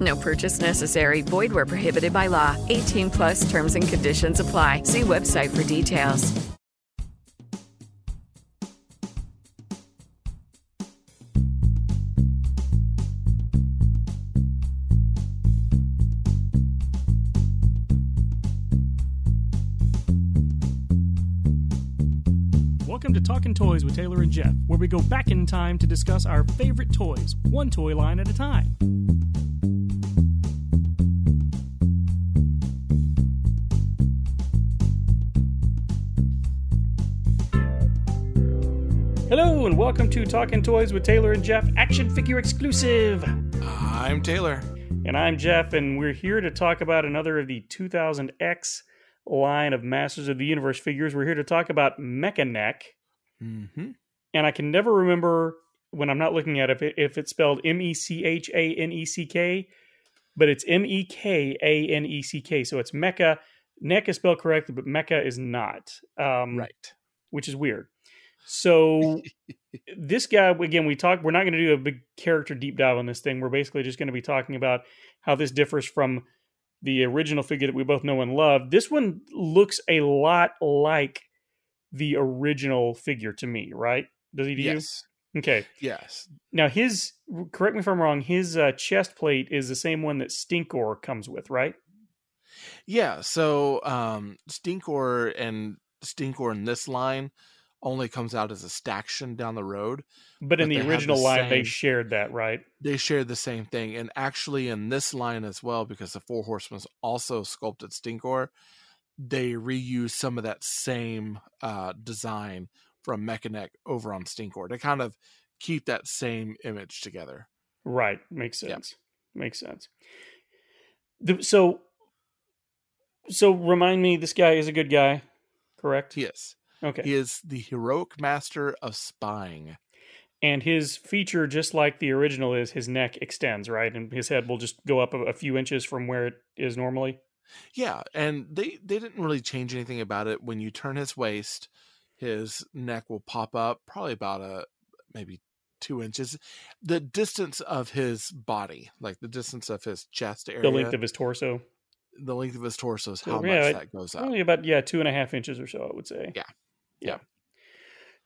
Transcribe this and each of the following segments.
No purchase necessary. Void where prohibited by law. 18 plus terms and conditions apply. See website for details. Welcome to Talking Toys with Taylor and Jeff, where we go back in time to discuss our favorite toys, one toy line at a time. Hello, and welcome to Talking Toys with Taylor and Jeff, action figure exclusive. I'm Taylor. And I'm Jeff, and we're here to talk about another of the 2000X line of Masters of the Universe figures. We're here to talk about Mekaneck. Mm-hmm. And I can never remember when I'm not looking at it if, it, if it's spelled M E C H A N E C K, but it's M E K A N E C K. So it's Mecha. Neck is spelled correctly, but Mecha is not. Um, Right. Which is weird. So this guy again we talk we're not going to do a big character deep dive on this thing we're basically just going to be talking about how this differs from the original figure that we both know and love this one looks a lot like the original figure to me right does he to Yes. you okay Yes. now his correct me if i'm wrong his uh, chest plate is the same one that stinkor comes with right Yeah. So um Stinkor and Stinkor in this line only comes out as a staction down the road. but in But the original the line they shared that right They shared the same thing. And actually in this line as well, because the Four Horsemen's also sculpted Stinkor, they reuse some of that same uh design from Mekaneck over on Stinkor to kind of keep that same image together. Right. Makes sense. Makes sense. The, so, so remind me, this guy is a good guy, correct? Yes. Okay. He is the heroic master of spying. And his feature, just like the original, is his neck extends, right? And his head will just go up a, a few inches from where it is normally. Yeah, and they they didn't really change anything about it. When you turn his waist, his neck will pop up probably about a maybe two inches. The distance of his body, like the distance of his chest area, The length of his torso. the length of his torso is how Yeah, much it- that goes up. Only about, yeah, two and a half inches or so, I would say. Yeah. Yeah.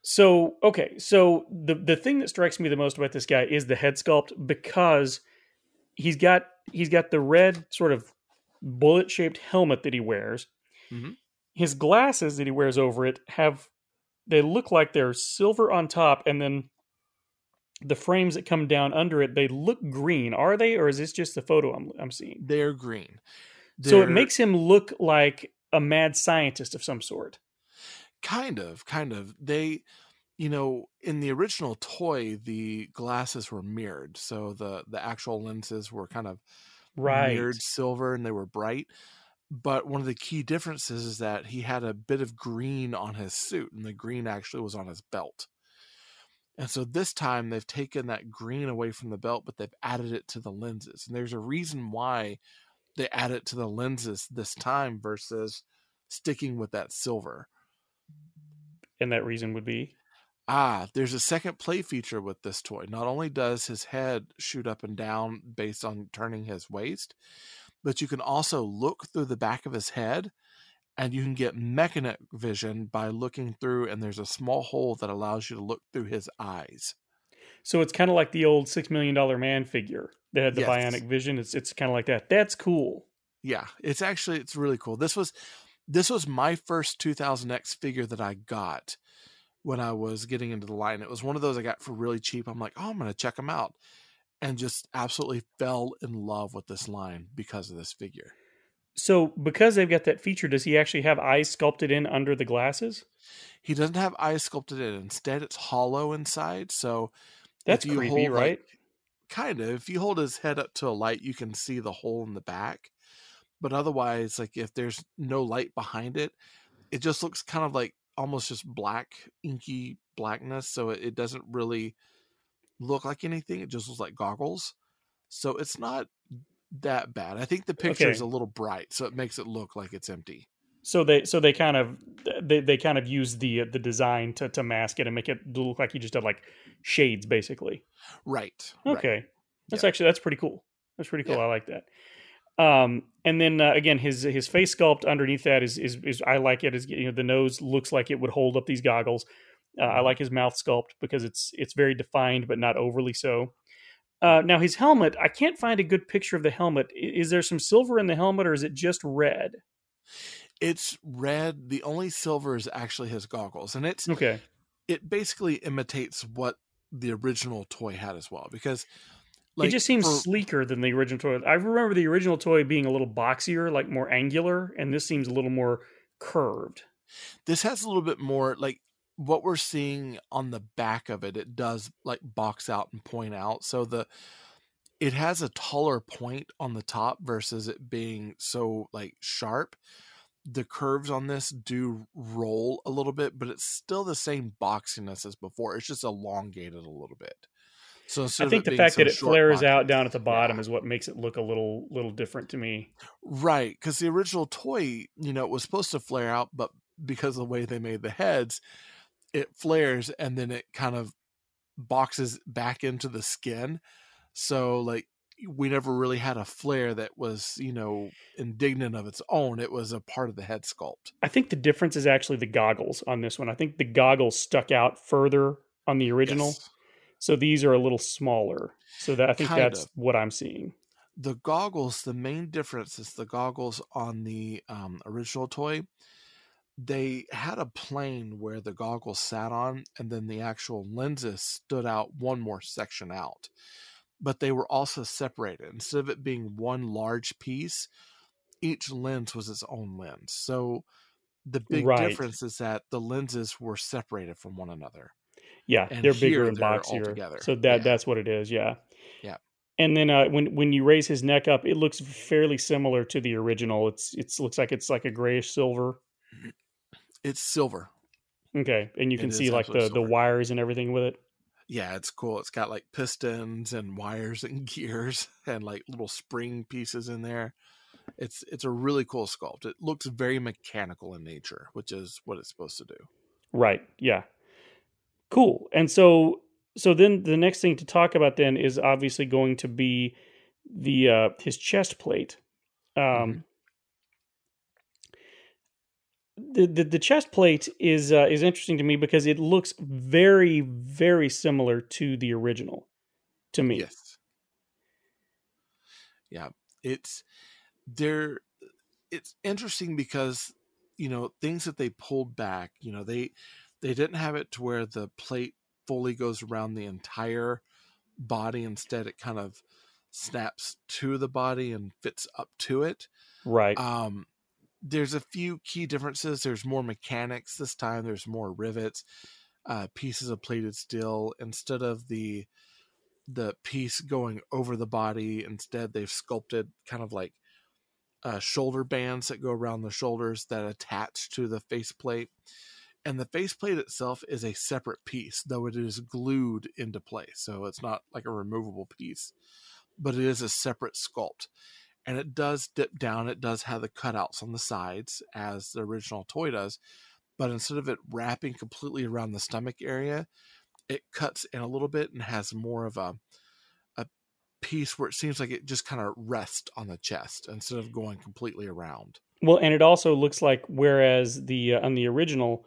So, okay. So the, the thing that strikes me the most about this guy is the head sculpt because he's got, he's got the red sort of bullet shaped helmet that he wears. Mhm. His glasses that he wears over it have, they look like they're silver on top and then the frames that come down under it, they look green. Are they, or is this just the photo I'm, I'm seeing? They're green. So it makes him look like a mad scientist of some sort. Kind of, kind of. They, you know, in the original toy, the glasses were mirrored, so the the actual lenses were kind of Right. mirrored silver and they were bright. But one of the key differences is that he had a bit of green on his suit, and the green actually was on his belt. And so this time they've taken that green away from the belt, but they've added it to the lenses. And there's a reason why they add it to the lenses this time versus sticking with that silver. And that reason would be Ah, there's a second play feature with this toy. Not only does his head shoot up and down based on turning his waist, but you can also look through the back of his head and you can get mechanic vision by looking through and there's a small hole that allows you to look through his eyes. so it's kind of like the old six million dollar man figure that had the Yes. bionic vision. It's it's kind of like that. That's cool. Yeah, it's actually it's really cool. This was this was my first 2000X figure that I got when I was getting into the line. It was one of those I got for really cheap. I'm like, oh, I'm going to check them out. And just absolutely fell in love with this line because of this figure. So, because they've got that feature, does he actually have eyes sculpted in under the glasses? He doesn't have eyes sculpted in. Instead, it's hollow inside. So That's creepy, hold, like- right? kind of. If you hold his head up to a light, you can see the hole in the back. But otherwise, like if there's no light behind it, it just looks kind of like almost just black, inky blackness. So it, it doesn't really look like anything. It just looks like goggles. So it's not that bad. I think the picture Okay. is a little bright, so it makes it look like it's empty. So they so they kind of they, they kind of use the the design to to mask it and make it look like you just have like shades basically. Right. right. Okay, that's Yeah. actually that's pretty cool. That's pretty cool. Yeah. I like that. Um, and then uh, again, his his face sculpt underneath that is is, is I like it. Is you know the nose looks like it would hold up these goggles. Uh, I like his mouth sculpt because it's it's very defined but not overly so. Uh, now his helmet, I can't find a good picture of the helmet. Is there some silver in the helmet or is it just red? It's red. The only silver is actually his goggles, and it's Okay, it basically imitates what the original toy had as well. Because it just seems for- sleeker than the original toy. I remember the original toy being a little boxier, like more angular, and this seems a little more curved. this has a little bit more like what we're seeing on the back of it. It does like box out and point out. So the it has a taller point on the top versus it being so like sharp. The curves on this do roll a little bit, but it's still the same boxiness as before. It's just elongated a little bit. So I think the fact that it flares out down at the bottom Yeah. is what makes it look a little little different to me. Right, because the original toy, you know, it was supposed to flare out, but because of the way they made the heads, it flares and then it kind of boxes back into the skin. So, like, we never really had a flare that was, you know, indignant of its own. It was a part of the head sculpt. I think the difference is actually the goggles on this one. I think the goggles stuck out further on the original, Yes. So these are a little smaller. So that I think Kind that's of. what I'm seeing. The goggles, the main difference is the goggles on the um, original toy. They had a plane where the goggles sat on, and then the actual lenses stood out one more section out. But they were also separated. Instead of it being one large piece, each lens was its own lens. So the big Right. difference is that the lenses were separated from one another. Yeah, And they're bigger and boxier. together. So that Yeah. that's what it is. Yeah. Yeah. And then uh, when when you raise his neck up, it looks fairly similar to the original. It's it's looks like it's like a grayish silver. It's silver. Okay, and you can is see like the absolutely the wires and everything with it. Yeah, it's cool. It's got like pistons and wires and gears and like little spring pieces in there. It's it's a really cool sculpt. It looks very mechanical in nature, which is what it's supposed to do. Right. Yeah. Cool. And so so then the next thing to talk about then is obviously going to be the uh his chest plate. Um Mhm. the, the the chest plate is uh, is interesting to me because it looks very very similar to the original to me. Yes. Yeah, it's there. It's interesting because you know things that they pulled back. You know they they didn't have it to where the plate fully goes around the entire body. Instead, it kind of snaps to the body and fits up to it. Right. Um, there's a few key differences. There's more mechanics this time. There's more rivets, uh, pieces of plated steel instead of the the piece going over the body. Instead, they've sculpted kind of like uh, shoulder bands that go around the shoulders that attach to the faceplate. And the faceplate itself is a separate piece, though it is glued into place. So it's not like a removable piece, but it is a separate sculpt and it does dip down. It does have the cutouts on the sides as the original toy does, but instead of it wrapping completely around the stomach area, it cuts in a little bit and has more of a a piece where it seems like it just kind of rests on the chest instead of going completely around. Well, and it also looks like whereas the uh, on the original,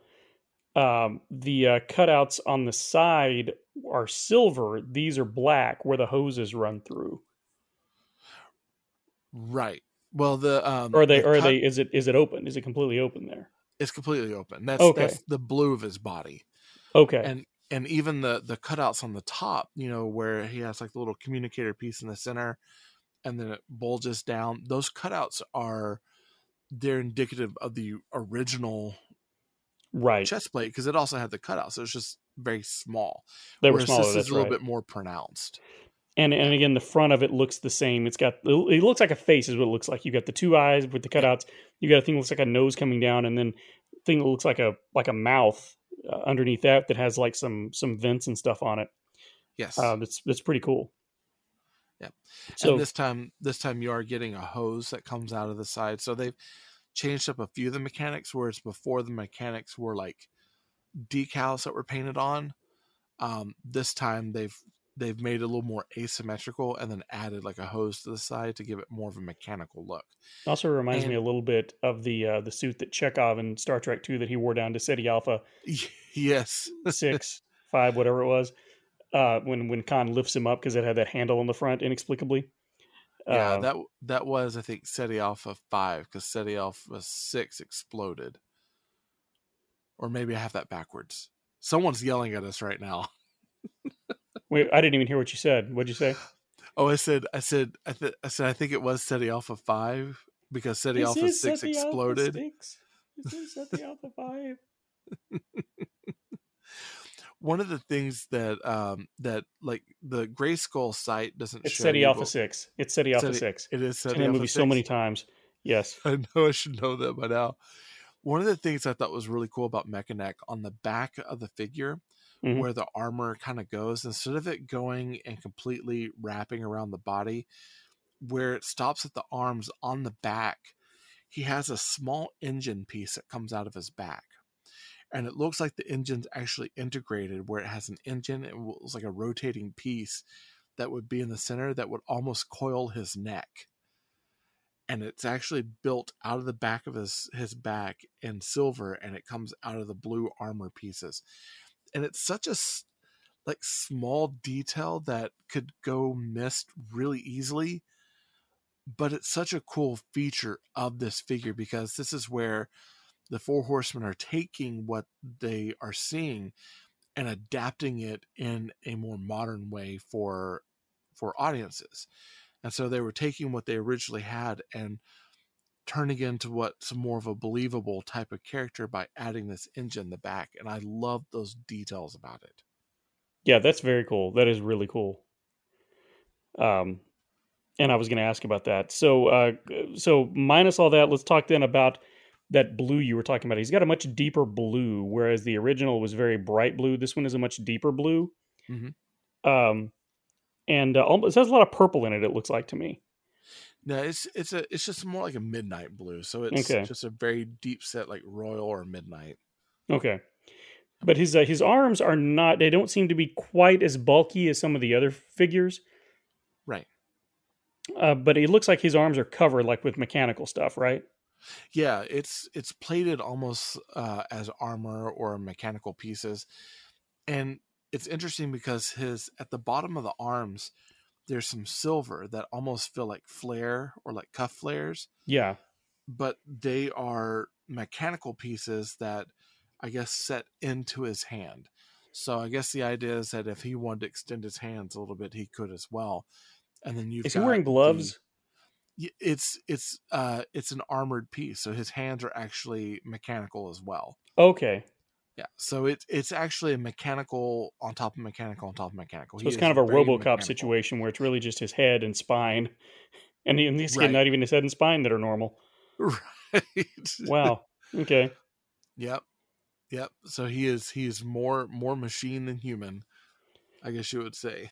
um, the uh, cutouts on the side are silver. These are black, where the hoses run through. Right. Well, the um, Or are they? the Or are cut- they? Is it? Is it open? Is it completely open there? It's completely open. That's Okay. that's the blue of his body, Okay. and and even the the cutouts on the top, you know, where he has like the little communicator piece in the center, and then it bulges down. Those cutouts are they're indicative of the original right. chest plate because it also had the cutout, so it's just very small. They were smaller. This That's is a little right. bit more pronounced. And and again, the front of it looks the same. It's got it looks like a face is what it looks like. You got the two eyes with the cutouts. You got a thing that looks like a nose coming down, and then thing that looks like a like a mouth uh, underneath that that has like some some vents and stuff on it. Yes. Uh, that's that's pretty cool. Yeah. So and this time, this time you are getting a hose that comes out of the side. So they've changed up a few of the mechanics. Whereas before the mechanics were like decals that were painted on. Um, this time they've they've made it a little more asymmetrical and then added like a hose to the side to give it more of a mechanical look. also reminds me a little bit of the uh, the suit that Chekhov in Star Trek Two that he wore down to Ceti Alpha yes. six five whatever it was. Uh, when when Khan lifts him up because it had that handle on the front inexplicably. Yeah, Uh, that that was I think Ceti Alpha five because Ceti Alpha six exploded, or maybe I have that backwards. Someone's yelling at us right now. wait, I didn't even hear what you said. What'd you say? Oh, I said, I said, I, th- I said, I think it was Ceti Alpha five because Ceti Alpha six Alpha exploded. six. This is Ceti Alpha five. One of the things that um that like the Grayskull site doesn't It's Ceti Alpha six. It's Ceti Alpha Ceti six. It is SETI that Alpha movie so many times. Yes. I know I should know that by now. One of the things I thought was really cool about Mekaneck on the back of the figure, Mhm. where the armor kind of goes, instead of it going and completely wrapping around the body, where it stops at the arms on the back, he has a small engine piece that comes out of his back. And it looks like the engine's actually integrated, where it has an engine. It was like a rotating piece that would be in the center that would almost coil his neck and it's actually built out of the back of his his back in silver and it comes out of the blue armor pieces and it's such a like small detail that could go missed really easily but it's such a cool feature of this figure because this is where the four horsemen are taking what they are seeing and adapting it in a more modern way for for audiences and so they were taking what they originally had and turning into what's more of a believable type of character by adding this engine in the back and i love those details about it Yeah, that's very cool. That is really cool. Um, and I was going to ask about that. So, uh, so minus all that, let's talk then about that blue you were talking about. He's got a much deeper blue, whereas the original was very bright blue. This one is a much deeper blue. Mhm. Um, and uh, almost it has a lot of purple in it. It looks like to me. no it's it's a it's just more like a midnight blue so it's Okay. just a very deep set like royal or midnight Okay. But his uh, his arms are not. They don't seem to be quite as bulky as some of the other figures. right Uh, but it looks like his arms are covered like with mechanical stuff, right? Yeah it's it's plated almost uh as armor or mechanical pieces and it's interesting because his at the bottom of the arms there's some silver that almost feel like flare or like cuff flares Yeah. but they are mechanical pieces that I guess set into his hand. So I guess the idea is that if he wanted to extend his hands a little bit, he could as well. And then you've Is he wearing gloves? It's it's uh it's an armored piece, so his hands are actually mechanical as well. Okay. Yeah, so it's it's actually a mechanical on top of mechanical on top of mechanical. So it's kind of a RoboCop mechanical. situation where it's really just his head and spine, and in this Right. kid, not even his head and spine that are normal. right? Wow. Okay. Yep. Yep. So he is he is more more machine than human, I guess you would say.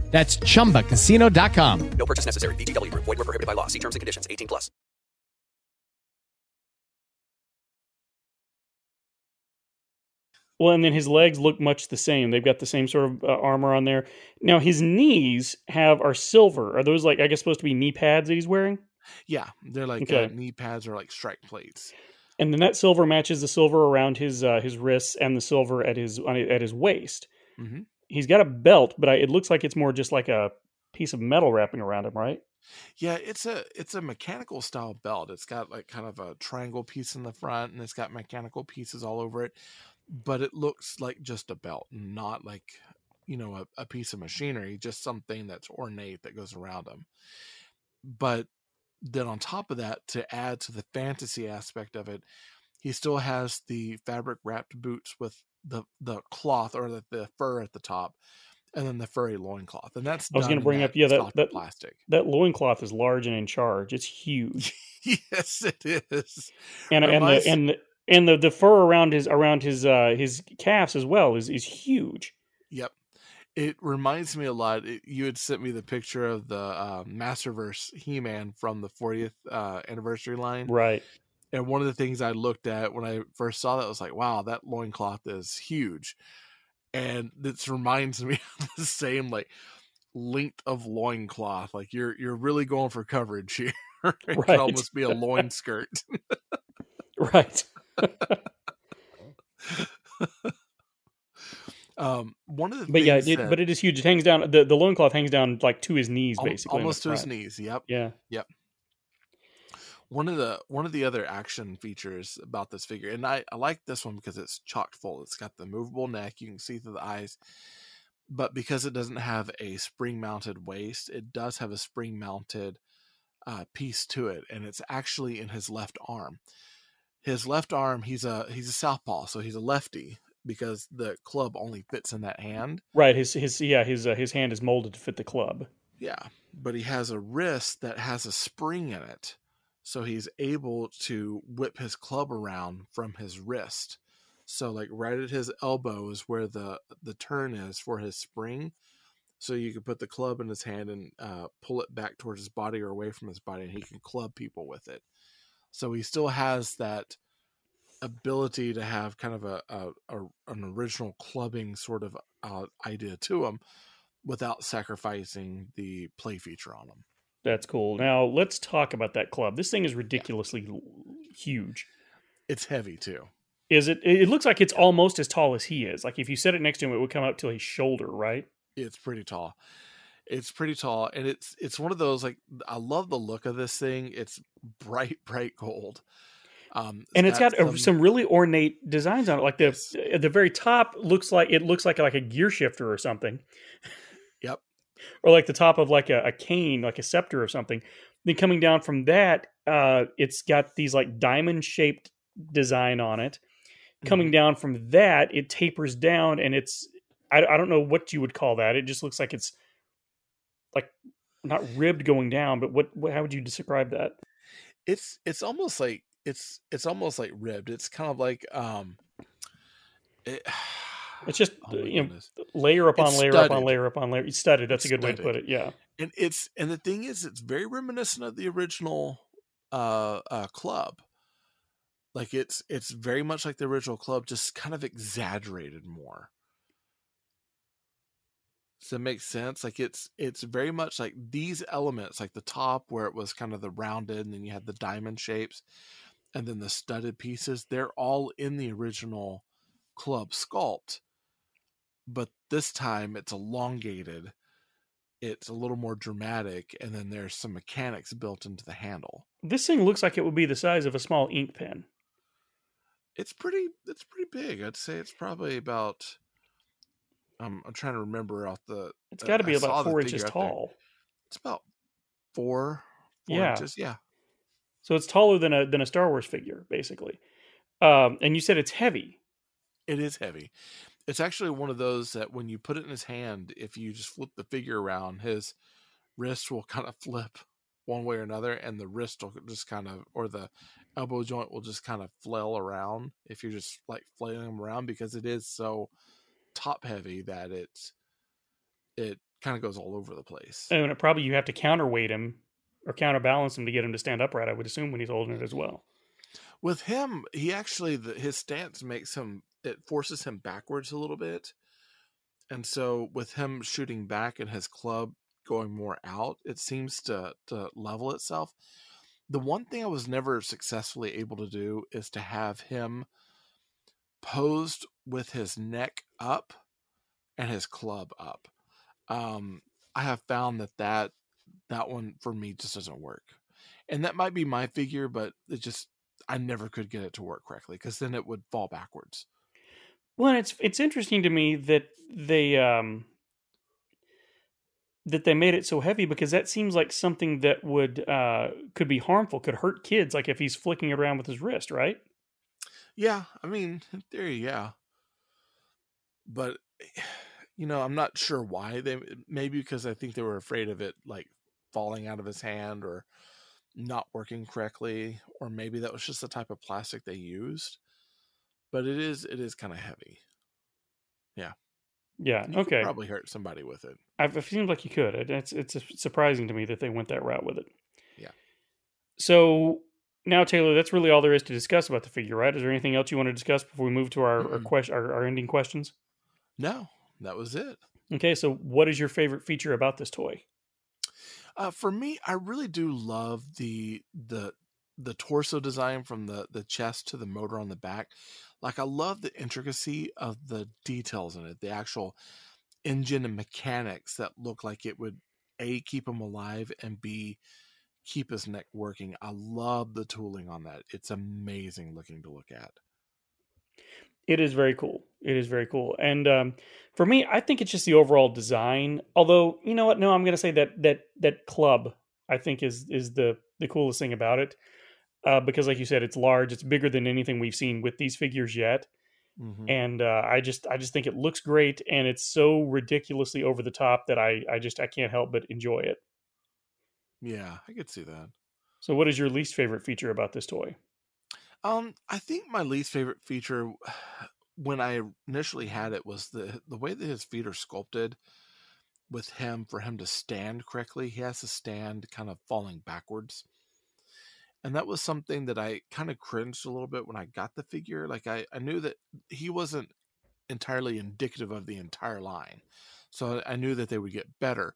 That's ChumbaCasino.com. No purchase necessary. VGW. Void were prohibited by law. See terms and conditions. 18 plus. Well, and then his legs look much the same. They've got the same sort of uh, armor on there. Now, his knees have are silver. Are those like, I guess, supposed to be knee pads that he's wearing? Yeah. They're like okay. uh, knee pads or like strike plates. And then that silver matches the silver around his uh, his wrists and the silver at his at his waist. Mm-hmm. He's got a belt, but I, it looks like it's more just like a piece of metal wrapping around him, right? Yeah, it's a it's a mechanical style belt. It's got like kind of a triangle piece in the front, and it's got mechanical pieces all over it. But it looks like just a belt, not like you know a, a piece of machinery, just something that's ornate that goes around him. But then on top of that, to add to the fantasy aspect of it, he still has the fabric wrapped boots with the the cloth or the, the fur at the top, and then the furry loincloth. And that's I was gonna bring up, yeah, that- that- plastic. That loincloth is large and in charge. It's huge. yes, it is. and and the and the, and the, the fur around his around his uh his calves as well is is huge. Yep. It reminds me a lot. It, you had sent me the picture of the uh, Masterverse He Man from the 40th uh, anniversary line. Right. And one of the things I looked at when I first saw that was like, wow, that loincloth is huge. And this reminds me of the same like length of loincloth. Like you're you're really going for coverage here. it Right. could almost be a loin skirt. Right. Um, one of the But yeah, it, that- but it is huge. It hangs down. The the loincloth hangs down like to his knees, basically. almost to his knees. Yep. Yeah. One of the one of the other action features about this figure and I, I like this one because it's chocked full it's got the movable neck you can see through the eyes but because it doesn't have a spring mounted waist it does have a spring mounted uh, piece to it and it's actually in his left arm his left arm he's a he's a southpaw so he's a lefty because the club only fits in that hand Right. His his yeah his uh, his hand is molded to fit the club. Yeah, but he has a wrist that has a spring in it. So he's able to whip his club around from his wrist. So like right at his elbow is where the the turn is for his spring. So you can put the club in his hand and uh, pull it back towards his body or away from his body, and he can club people with it. So he still has that ability to have kind of a, a, a an original clubbing sort of uh, idea to him without sacrificing the play feature on him. That's cool. Now let's talk about that club. This thing is ridiculously huge. It's heavy too. Is it? It looks like it's almost as tall as he is. Like if you set it next to him, it would come up to his shoulder, right? It's pretty tall. It's pretty tall, and it's it's one of those like I love the look of this thing. It's bright, bright gold, um, and it's got uh, some really ornate designs on it. Like the Yes. at the very top looks like it looks like like a gear shifter or something. Or like the top of like a, a cane, like a scepter or something. Then coming down from that, uh, it's got these like diamond shaped design on it. Coming Mm-hmm. down from that, it tapers down, and it's I, I don't know what you would call that. It just looks like it's like not ribbed going down, but what, what how would you describe that? It's it's almost like it's it's almost like ribbed. It's kind of like um, it, It's just oh you know layer upon It's layer upon layer upon layer. It's studded. That's It's a good way to put it. Yeah. and it's and the thing is, it's very reminiscent of the original uh, uh club. Like it's it's very much like the original club, just kind of exaggerated more. Does that make sense? Like it's it's very much like these elements, like the top where it was kind of the rounded, and then you had the diamond shapes, and then the studded pieces. They're all in the original club sculpt, but this time it's elongated. It's a little more dramatic, and then there's some mechanics built into the handle. This thing looks like it would be the size of a small ink pen. It's pretty. It's pretty big. I'd say it's probably about. Um, I'm trying to remember off the. it's got to be I about four inches there. tall. It's about four. four Yeah. inches. Yeah. So it's taller than a than a Star Wars figure, basically. Um, and you said it's heavy. It is heavy. It's actually one of those that when you put it in his hand, if you just flip the figure around, his wrist will kind of flip one way or another, and the wrist will just kind of, or the elbow joint will just kind of flail around if you're just like flailing them around because it is so top heavy that it's it kind of goes all over the place. Oh, and it probably you have to counterweight him or counterbalance him to get him to stand upright. I would assume when he's holding it as well. With him, he actually the, his stance makes him it forces him backwards a little bit. And so with him shooting back and his club going more out, it seems to to level itself. The one thing I was never successfully able to do is to have him posed with his neck up and his club up. Um, I have found that that that one for me just doesn't work, and that might be my figure, but it just I never could get it to work correctly because then it would fall backwards. Well, it's it's interesting to me that they um that they made it so heavy because that seems like something that would uh could be harmful, could hurt kids, like if he's flicking around with his wrist, right? Yeah, I mean, in theory, yeah. But you know, I'm not sure why they maybe because I think they were afraid of it like falling out of his hand or not working correctly or maybe that was just the type of plastic they used. But it is it is kind of heavy. Yeah. Yeah. You could okay. probably hurt somebody with it. I've, it seems like you could. It- It's it's surprising to me that they went that route with it. Yeah. So now, Taylor, that's really all there is to discuss about the figure, right? Is there anything else you want to discuss before we move to our our, Mm-mm. question, our, our ending questions? No, that was it. Okay. So, what is your favorite feature about this toy? Uh, for me, I really do love the the the torso design from the the chest to the motor on the back. Like I love the intricacy of the details in it, the actual engine and mechanics that look like it would a keep him alive and b keep his neck working. I love the tooling on that. It's amazing looking to look at. It is very cool. It is very cool. And um, for me, I think it's just the overall design. Although, you know what? No, I'm going to say that that that club I think is is the the coolest thing about it. Uh, because, like you said, it's large. It's bigger than anything we've seen with these figures yet. Mhm. And uh, I just I just think it looks great, and it's so ridiculously over the top that I I just I can't help but enjoy it. Yeah, I could see that. So, what is your least favorite feature about this toy? Um, I think my least favorite feature when I initially had it was the the way that his feet are sculpted with him for him to stand correctly. He has to stand kind of falling backwards. And that was something that I kind of cringed a little bit when I got the figure. Like I, I knew that he wasn't entirely indicative of the entire line. So I knew that they would get better.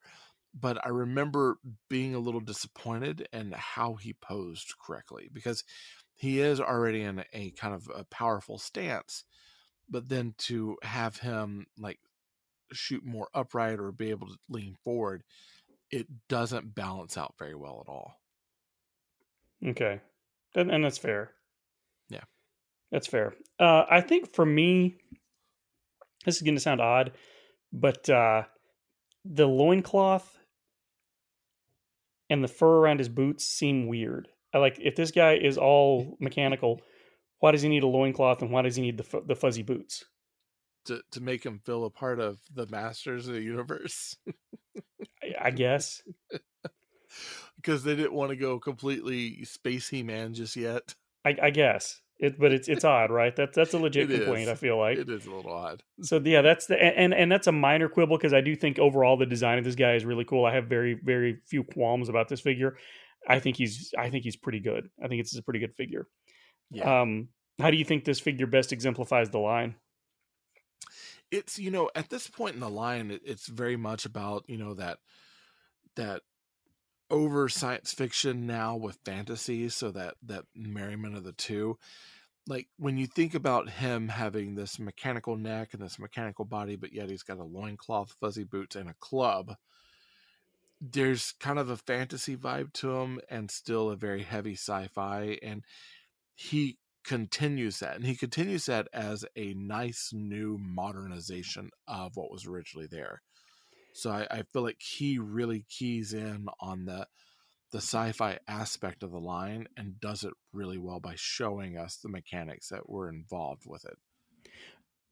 But I remember being a little disappointed in how he posed correctly because he is already in a kind of a powerful stance but then to have him like shoot more upright or be able to lean forward it doesn't balance out very well at all Okay, and, and that's fair. Yeah. that's fair. Uh, I think for me, this is going to sound odd, but uh, the loincloth and the fur around his boots seem weird. I like if this guy is all mechanical, why does he need a loincloth and why does he need the the fuzzy boots? to, to make him feel a part of the masters of the universe I, I guess. Because they didn't want to go completely space he-man just yet I, I guess. It, but it's it's odd, right? That's that's a legit It complaint. is. I feel like it is a little odd So yeah, that's the and and that's a minor quibble because I do think overall the design of this guy is really cool. I have very very few qualms about this figure. I think he's I think he's pretty good. I think it's a pretty good figure. yeah Um, how do you think this figure best exemplifies the line? it's you know at this point in the line it, it's very much about you know that that over science fiction now with fantasy so that that merriment of the two like when you think about him having this mechanical neck and this mechanical body but yet he's got a loincloth fuzzy boots and a club there's kind of a fantasy vibe to him and still a very heavy sci-fi and he continues that and he continues that as a nice new modernization of what was originally there so I, I feel like he really keys in on the the sci-fi aspect of the line and does it really well by showing us the mechanics that were involved with it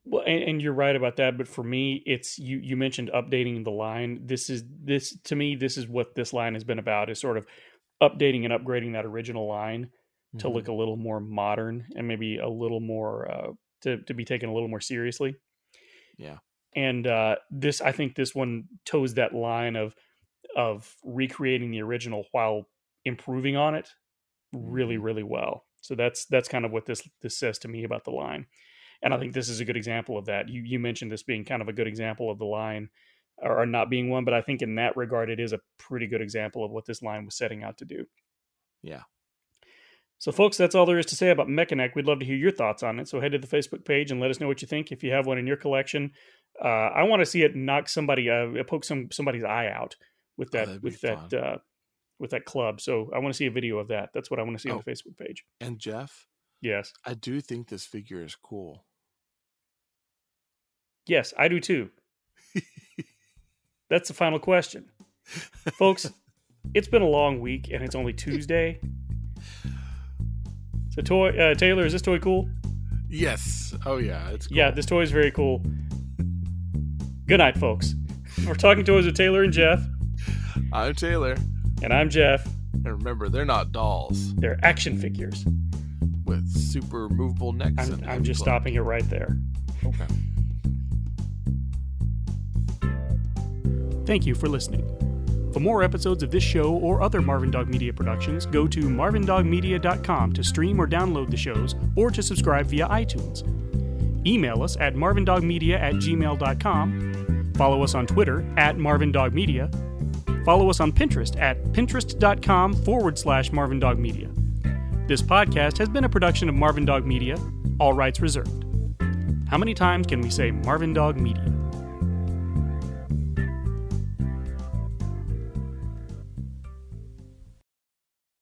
Well, and, and you're right about that. But for me, it's you. You mentioned updating the line. This is this to me. This is what this line has been about. Is sort of updating and upgrading that original line to Mm-hmm. look a little more modern and maybe a little more uh, to to be taken a little more seriously. Yeah. And uh, this, I think, this one toes that line of of recreating the original while improving on it really, Mhm. really well. So that's that's kind of what this this says to me about the line. And I think this is a good example of that. You you mentioned this being kind of a good example of the line, or, or not being one, but I think in that regard, it is a pretty good example of what this line was setting out to do. Yeah. So, folks, that's all there is to say about Mekaneck. We'd love to hear your thoughts on it. So, head to the Facebook page and let us know what you think. If you have one in your collection, uh, I want to see it knock somebody, uh, poke some somebody's eye out with Oh, that be with that fun. uh, with that club. So, I want to see a video of that. That's what I want to see on Oh. the Facebook page. And Jeff, Yes, I do think this figure is cool. yes, I do too. That's the final question, folks. It's been a long week, and it's only Tuesday. So, toy uh, Taylor, is this toy cool? Yes. Oh yeah, it's cool. Yeah, this toy is very cool. Good night, folks. We're talking toys with Taylor and Jeff, I'm Taylor. and I'm Jeff. And remember, they're not dolls They're action figures. with super movable necks. I'm, and I'm just heavy stopping it right there. Okay. Thank you for listening. For more episodes of this show or other Marvin Dog Media productions, go to marvindogmedia.com to stream or download the shows or to subscribe via iTunes. Email us at marvindogmedia at gmail.com. Follow us on Twitter at marvindogmedia. Follow us on Pinterest at pinterest.com forward slash marvindogmedia. This podcast has been a production of Marvin Dog Media, all rights reserved. How many times can we say Marvin Dog Media?